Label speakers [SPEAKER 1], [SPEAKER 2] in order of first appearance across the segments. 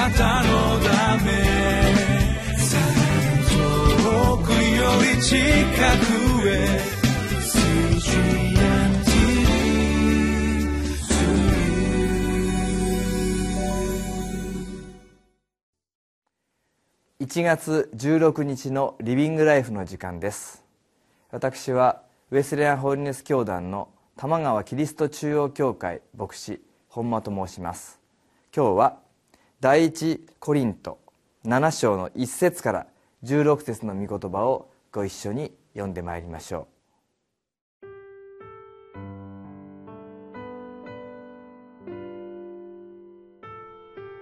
[SPEAKER 1] なたのため。遠くより近くへ。
[SPEAKER 2] 1月16日のリビングライフの時間です。私はウェスレアンホーリネス教団の玉川キリスト中央教会牧師本間と申します。今日は第一コリント7章の1節から16節の御言葉をご一緒に読んでまいりましょう。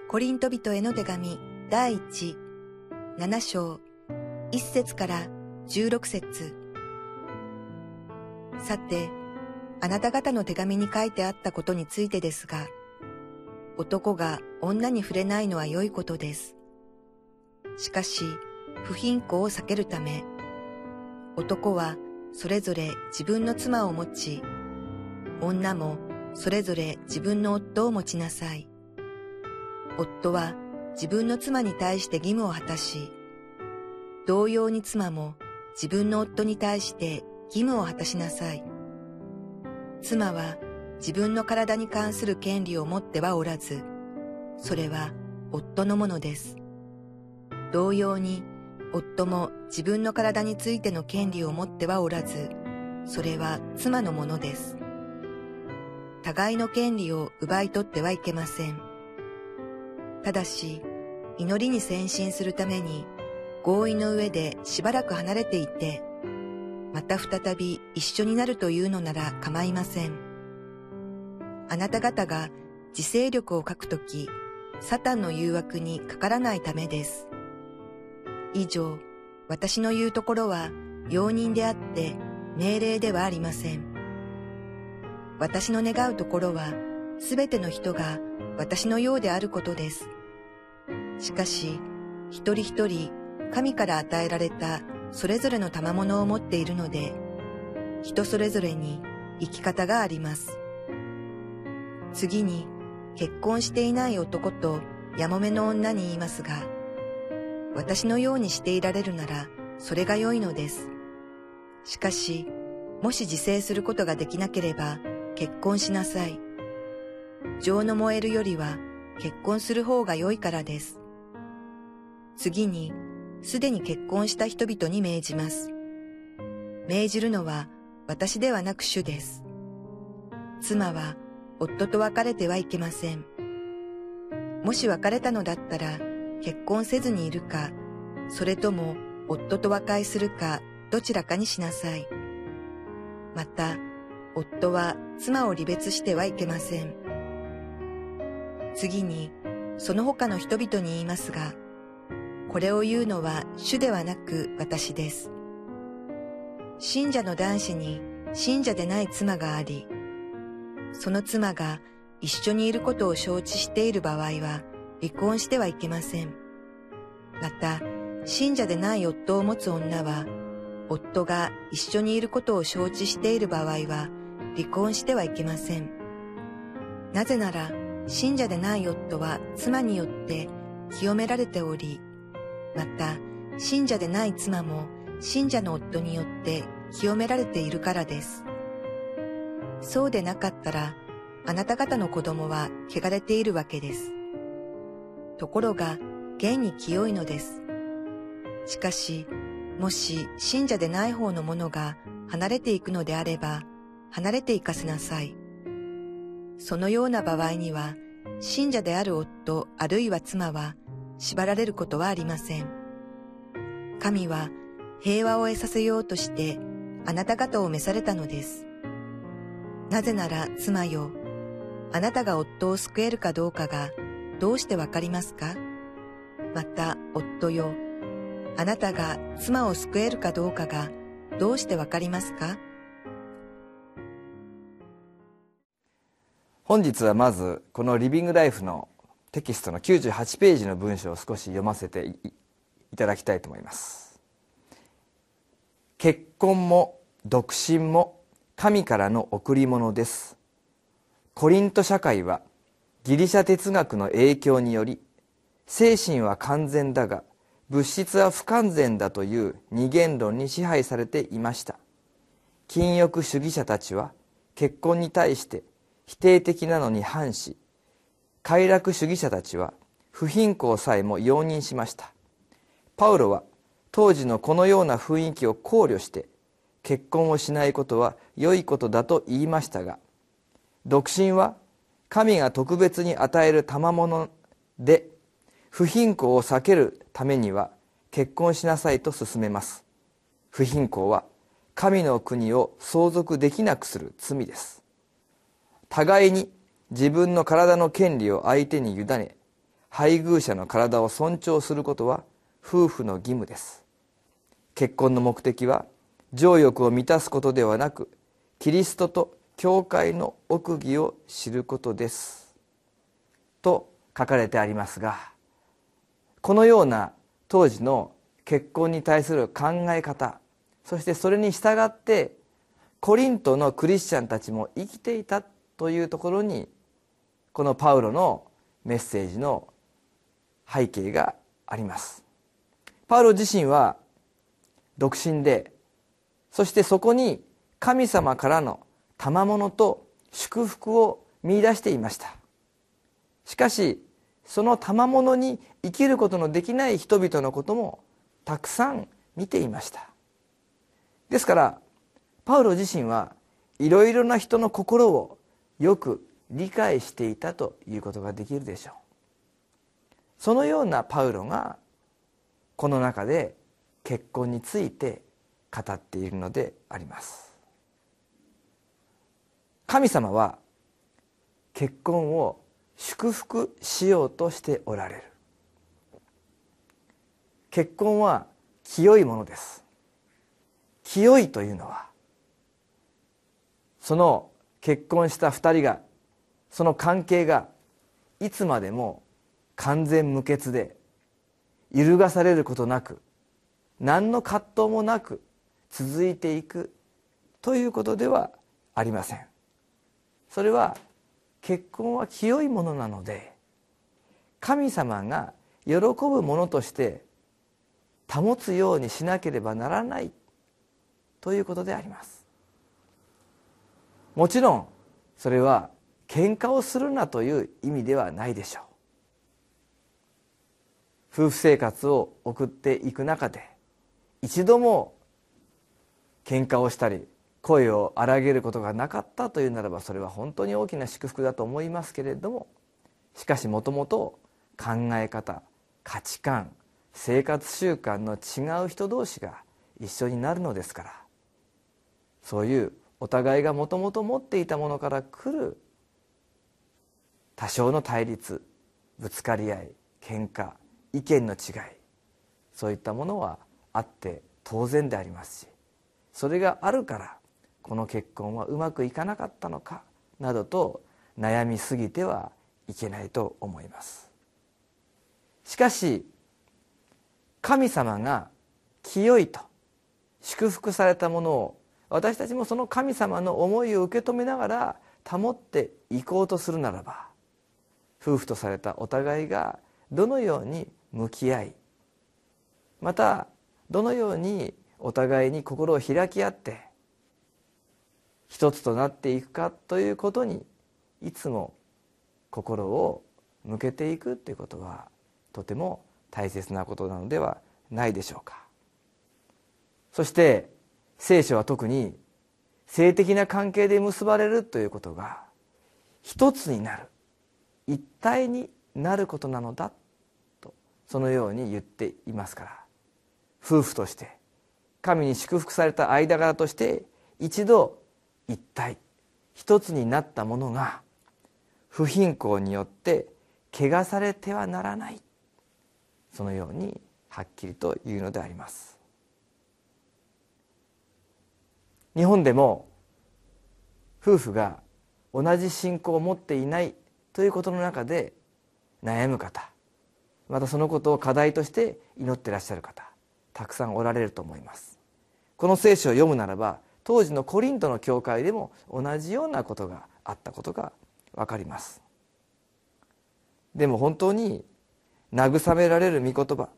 [SPEAKER 3] コリント人への手紙第一7章1節から16節。さて、あなた方の手紙に書いてあったことについてですが、男が女に触れないのは良いことです。しかし、不貧困を避けるため、男はそれぞれ自分の妻を持ち、女もそれぞれ自分の夫を持ちなさい。夫は自分の妻に対して義務を果たし、同様に妻も自分の夫に対して義務を果たしなさい。妻は自分の体に関する権利を持ってはおらず、それは夫のものです。同様に、夫も自分の体についての権利を持ってはおらず、それは妻のものです。互いの権利を奪い取ってはいけません。ただし、祈りに先進するために、合意の上でしばらく離れていて、また再び一緒になるというのなら構いません。あなた方が自制力を書くとき、サタンの誘惑にかからないためです。以上、私の言うところは容認であって命令ではありません。私の願うところはすべての人が私のようであることです。しかし、一人一人神から与えられたそれぞれの賜物を持っているので、人それぞれに生き方があります。次に、結婚していない男とやもめの女に言いますが、私のようにしていられるなら、それが良いのです。しかし、もし自制することができなければ、結婚しなさい。情の燃えるよりは、結婚する方が良いからです。次に、すでに結婚した人々に命じます。命じるのは私ではなく主です。妻は夫と別れてはいけません。もし別れたのだったら結婚せずにいるか、それとも夫と和解するかどちらかにしなさい。また、夫は妻を離別してはいけません。次に、その他の人々に言いますが、これを言うのは主ではなく私です。信者の男子に信者でない妻があり、その妻が一緒にいることを承知している場合は離婚してはいけません。また、信者でない夫を持つ女は、夫が一緒にいることを承知している場合は離婚してはいけません。なぜなら、信者でない夫は妻によって清められており、また、信者でない妻も信者の夫によって清められているからです。そうでなかったら、あなた方の子供は汚れているわけです。ところが、現に清いのです。しかし、もし信者でない方の者が離れていくのであれば、離れていかせなさい。そのような場合には、信者である夫あるいは妻は縛られることはありません。神は平和を得させようとしてあなた方を召されたのです。なぜなら妻よ、あなたが夫を救えるかどうかがどうしてわかりますか？また夫よ、あなたが妻を救えるかどうかがどうしてわかりますか？
[SPEAKER 2] 本日はまずこのリビングライフのテキストの98ページの文章を少し読ませていただきたいと思います。結婚も独身も神からの贈り物です。コリント社会はギリシャ哲学の影響により精神は完全だが物質は不完全だという二元論に支配されていました。禁欲主義者たちは結婚に対して否定的なのに反し快楽主義者たちは不貧困さえも容認しました。パウロは当時のこのような雰囲気を考慮して結婚をしないことは良いことだと言いましたが独身は神が特別に与える賜物で不貧困を避けるためには結婚しなさいと勧めます。不貧困は神の国を相続できなくする罪です。互いに自分の体の権利を相手に委ね配偶者の体を尊重することは夫婦の義務です。結婚の目的は情欲を満たすことではなくキリストと教会の奥義を知ることです。と書かれてありますがこのような当時の結婚に対する考え方そしてそれに従ってコリントのクリスチャンたちも生きていたというところにこのパウロのメッセージの背景があります。パウロ自身は独身でそしてそこに神様からの賜物と祝福を見出していました。しかしその賜物に生きることのできない人々のこともたくさん見ていました。ですからパウロ自身はいろいろな人の心をよく理解していたということができるでしょう。そのようなパウロがこの中で結婚について語っているのであります。神様は結婚を祝福しようとしておられる。結婚は清いものです。清いというのはその結婚した二人がその関係がいつまでも完全無欠で揺るがされることなく何の葛藤もなく続いていくということではありません。それは結婚は清いものなので神様が喜ぶものとして保つようにしなければならないということであります。もちろんそれは喧嘩をするなという意味ではないでしょう。夫婦生活を送っていく中で一度も喧嘩をしたり声を荒げることがなかったというならばそれは本当に大きな祝福だと思いますけれどもしかしもともと考え方価値観生活習慣の違う人同士が一緒になるのですからそういうお互いがもともと持っていたものから来る多少の対立ぶつかり合い喧嘩意見の違いそういったものはあって当然でありますしそれがあるからこの結婚はうまくいかなかったのかなどと悩みすぎてはいけないと思います。しかし神様が清いと祝福されたものを私たちもその神様の思いを受け止めながら保っていこうとするならば夫婦とされたお互いがどのように向き合いまたどのようにお互いに心を開き合って一つとなっていくかということにいつも心を向けていくということはとても大切なことなのではないでしょうか。そして聖書は特に性的な関係で結ばれるということが一つになる一体になることなのだとそのように言っていますから。夫婦として神に祝福された間柄として一度一体一つになったものが不貧困によって汚されてはならない。そのようにはっきりと言うのであります。日本でも夫婦が同じ信仰を持っていないということの中で悩む方またそのことを課題として祈ってらっしゃる方たくさんおられると思います。この聖書を読むならば当時のコリントの教会でも同じようなことがあったことが分かります。でも本当に慰められる御言葉。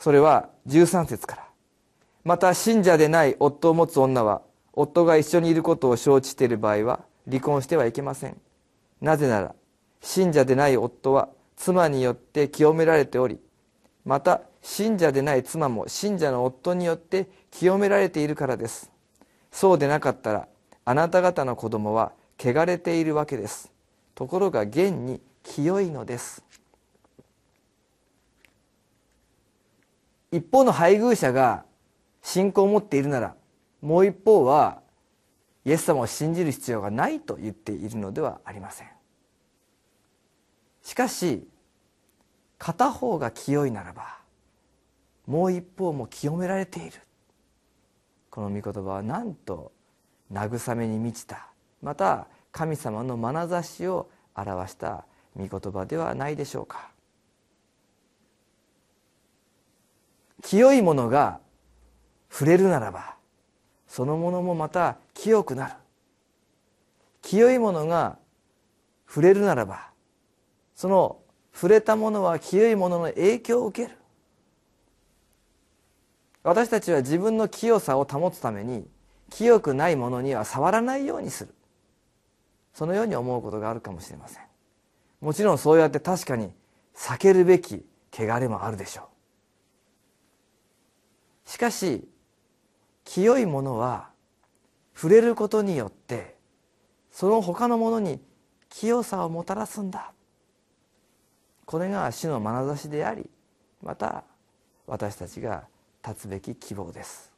[SPEAKER 2] それは13節から。また信者でない夫を持つ女は夫が一緒にいることを承知している場合は離婚してはいけません。なぜなら信者でない夫は妻によって清められておりまた信者でない妻も信者の夫によって清められているからです。そうでなかったらあなた方の子供は汚れているわけです。ところが現に清いのです。一方の配偶者が信仰を持っているならもう一方はイエス様を信じる必要がないと言っているのではありません。しかし片方が清いならばもう一方も清められている。この御言葉はなんと慰めに満ちた。また神様の眼差しを表した御言葉ではないでしょうか。清いものが触れるならばそのものもまた清くなる。清いものが触れるならばその触れたものは清いものの影響を受ける。私たちは自分の清さを保つために清くないものには触らないようにする。そのように思うことがあるかもしれません。もちろんそうやって確かに避けるべき汚れもあるでしょう。しかし清いものは触れることによってその他のものに清さをもたらすんだ。これが主の眼差しでありまた私たちが立つべき希望です。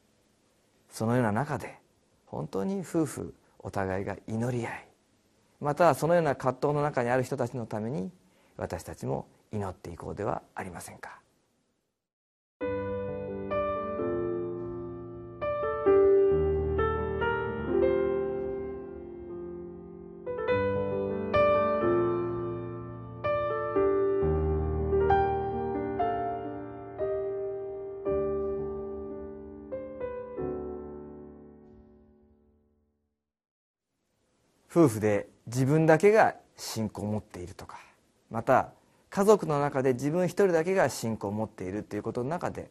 [SPEAKER 2] そのような中で本当に夫婦お互いが祈り合いまたそのような葛藤の中にある人たちのために私たちも祈っていこうではありませんか。夫婦で自分だけが信仰を持っているとかまた家族の中で自分一人だけが信仰を持っているということの中で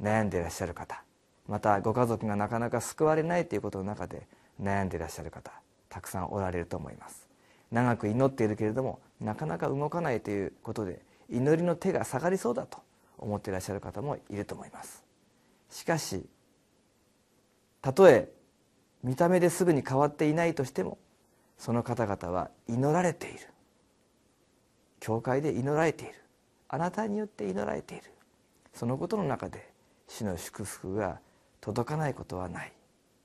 [SPEAKER 2] 悩んでいらっしゃる方またご家族がなかなか救われないということの中で悩んでいらっしゃる方たくさんおられると思います。長く祈っているけれどもなかなか動かないということで祈りの手が下がりそうだと思っていらっしゃる方もいると思います。しかしたとえ見た目ですぐに変わっていないとしてもその方々は祈られている。教会で祈られている。あなたによって祈られている。そのことの中で主の祝福が届かないことはない。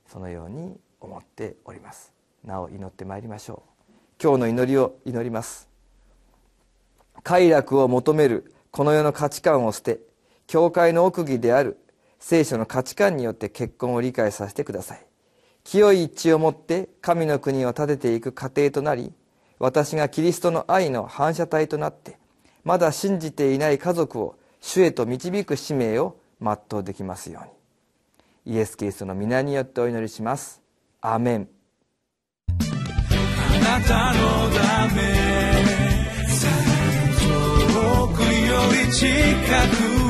[SPEAKER 2] そのように思っております。なお祈ってまいりましょう。今日の祈りを祈ります。快楽を求める。この世の価値観を捨て。教会の奥義である聖書の価値観によって結婚を理解させてください。清い一致を持って神の国を建てていく過程となり私がキリストの愛の反射体となってまだ信じていない家族を主へと導く使命を全うできますように。イエス・キリストの皆によってお祈りします。アメン。
[SPEAKER 1] あなたのため遠くより近く